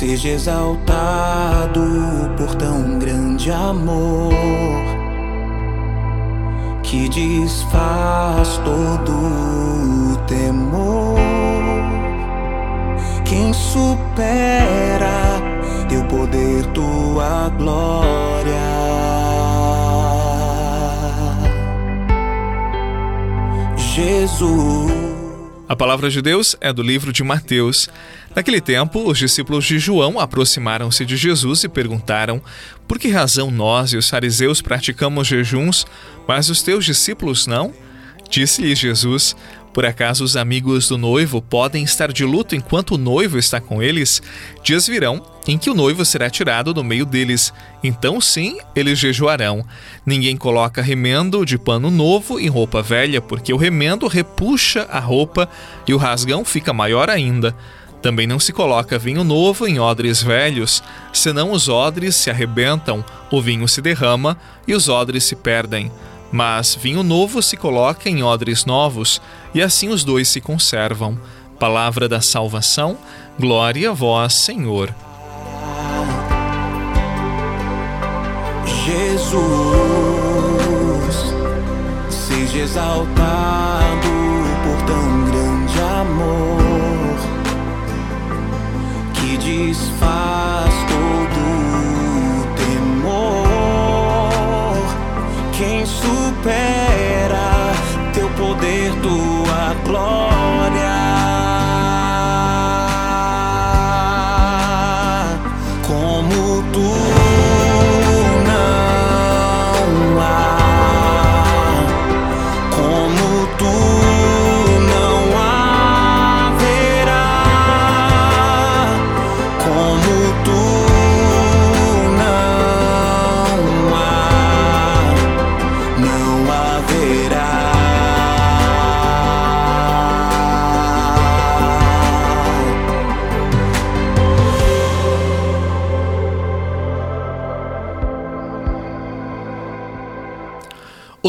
seja exaltado por tão grande amor que desfaz todo o temor. Quem supera teu poder, tua glória. Jesus. A palavra de Deus é do livro de Mateus. Naquele tempo, os discípulos de João aproximaram-se de Jesus e perguntaram: Por que razão nós e os fariseus praticamos jejuns, mas os teus discípulos não? Disse-lhes Jesus: Por acaso os amigos do noivo podem estar de luto enquanto o noivo está com eles? Dias virão em que o noivo será tirado do meio deles. Então, sim, eles jejuarão. Ninguém coloca remendo de pano novo em roupa velha, porque o remendo repuxa a roupa e o rasgão fica maior ainda. Também não se coloca vinho novo em odres velhos, senão os odres se arrebentam, o vinho se derrama e os odres se perdem. Mas vinho novo se coloca em odres novos, e assim os dois se conservam. Palavra da salvação, glória a vós, Senhor. Jesus, seja exaltado por tão grande amor que desfaz todo o temor. Quem supera teu poder, tua glória.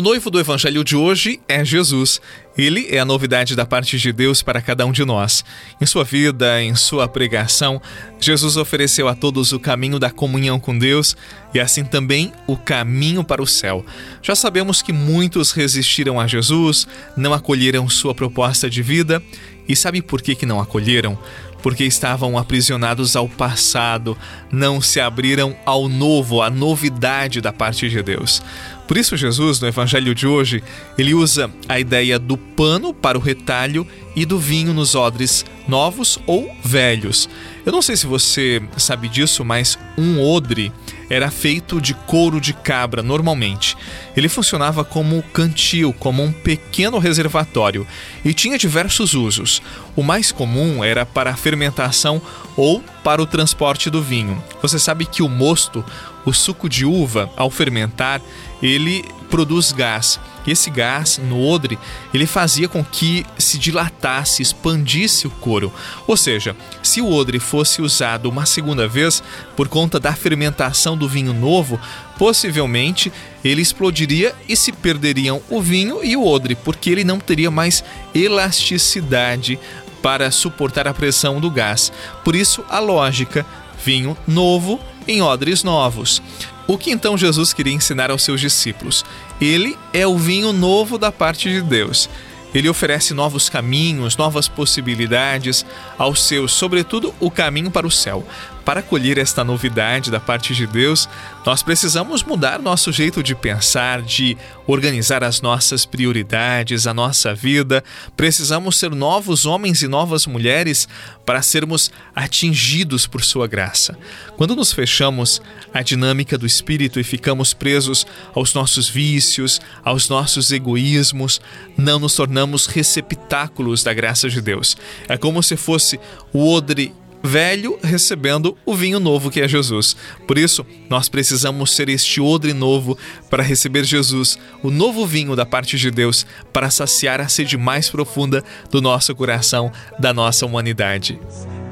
O noivo do evangelho de hoje é Jesus. Ele é a novidade da parte de Deus para cada um de nós. Em sua vida, em sua pregação, Jesus ofereceu a todos o caminho da comunhão com Deus e assim também o caminho para o céu. Já sabemos que muitos resistiram a Jesus, não acolheram sua proposta de vida. E sabe por que, que não acolheram? Porque estavam aprisionados ao passado, não se abriram ao novo, à novidade da parte de Deus. Por isso, Jesus, no evangelho de hoje, ele usa a ideia do pano para o retalho e do vinho nos odres novos ou velhos. Eu não sei se você sabe disso, mas um odre era feito de couro de cabra normalmente. Ele funcionava como cantil, como um pequeno reservatório e tinha diversos usos. O mais comum era para a fermentação ou para o transporte do vinho. Você sabe que o mosto, o suco de uva, ao fermentar, ele produz gás. Esse gás no odre, ele fazia com que se dilatasse, expandisse o couro. Ou seja, se o odre fosse usado uma segunda vez por conta da fermentação do vinho novo, possivelmente ele explodiria e se perderiam o vinho e o odre, porque ele não teria mais elasticidade para suportar a pressão do gás. Por isso, a lógica: vinho novo em odres novos. O que então Jesus queria ensinar aos seus discípulos? Ele é o vinho novo da parte de Deus. Ele oferece novos caminhos, novas possibilidades aos seus, sobretudo o caminho para o céu. Para colher esta novidade da parte de Deus, nós precisamos mudar nosso jeito de pensar, de organizar as nossas prioridades, a nossa vida. Precisamos ser novos homens e novas mulheres para sermos atingidos por Sua graça. Quando nos fechamos à dinâmica do espírito e ficamos presos aos nossos vícios, aos nossos egoísmos, não nos tornamos receptáculos da graça de Deus. É como se fosse o odre velho recebendo o vinho novo que é Jesus. Por isso, nós precisamos ser este odre novo para receber Jesus, o novo vinho da parte de Deus, para saciar a sede mais profunda do nosso coração, da nossa humanidade.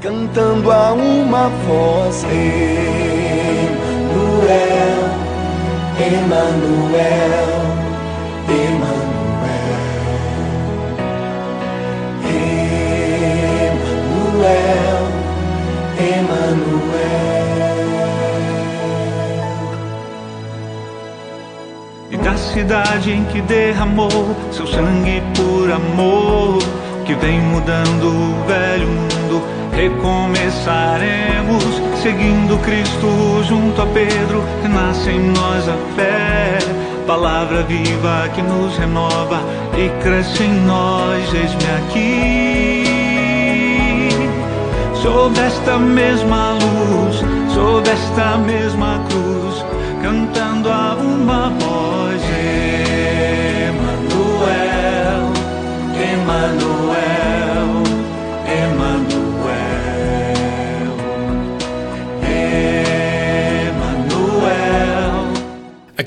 Cantando a uma voz, Emmanuel, Emmanuel. Cidade em que derramou seu sangue por amor, que vem mudando o velho mundo. Recomeçaremos seguindo Cristo junto a Pedro, renasce em nós a fé. Palavra viva que nos renova e cresce em nós, eis-me aqui. Sob esta mesma luz, sob esta mesma cruz, cantando a uma voz,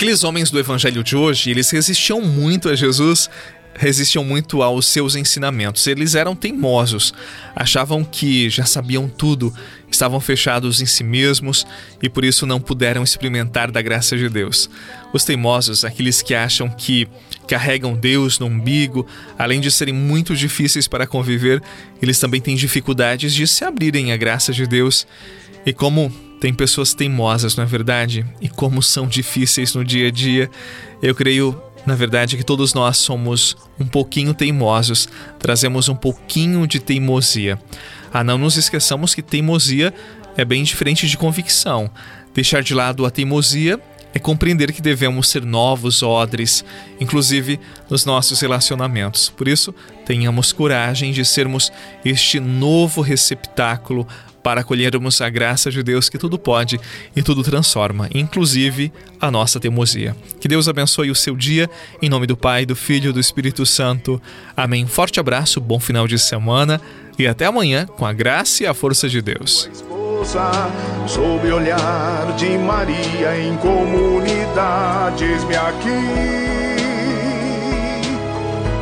Aqueles homens do evangelho de hoje, eles resistiam muito a Jesus resistiam muito aos seus ensinamentos. Eles eram teimosos, achavam que já sabiam tudo, estavam fechados em si mesmos e por isso não puderam experimentar da graça de Deus. Os teimosos, aqueles que acham que carregam Deus no umbigo, além de serem muito difíceis para conviver, eles também têm dificuldades de se abrirem à graça de Deus. E como tem pessoas teimosas, não é verdade? E como são difíceis no dia a dia, eu creio na verdade, que todos nós somos um pouquinho teimosos, trazemos um pouquinho de teimosia. Ah, não nos esqueçamos que teimosia é bem diferente de convicção. Deixar de lado a teimosia é compreender que devemos ser novos odres, inclusive nos nossos relacionamentos. Por isso, tenhamos coragem de sermos este novo receptáculo para acolhermos a graça de Deus que tudo pode e tudo transforma, inclusive a nossa teimosia. Que Deus abençoe o seu dia, em nome do Pai, do Filho e do Espírito Santo. Amém. Forte abraço, bom final de semana e até amanhã com a graça e a força de Deus. Sob olhar de Maria em comunidades me aqui.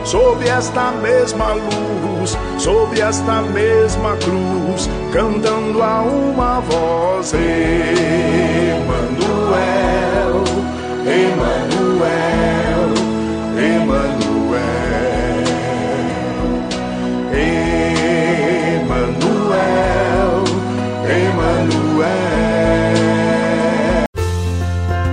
Sob esta mesma luz, sob esta mesma cruz, cantando a uma voz, Emanuel, Emanuel,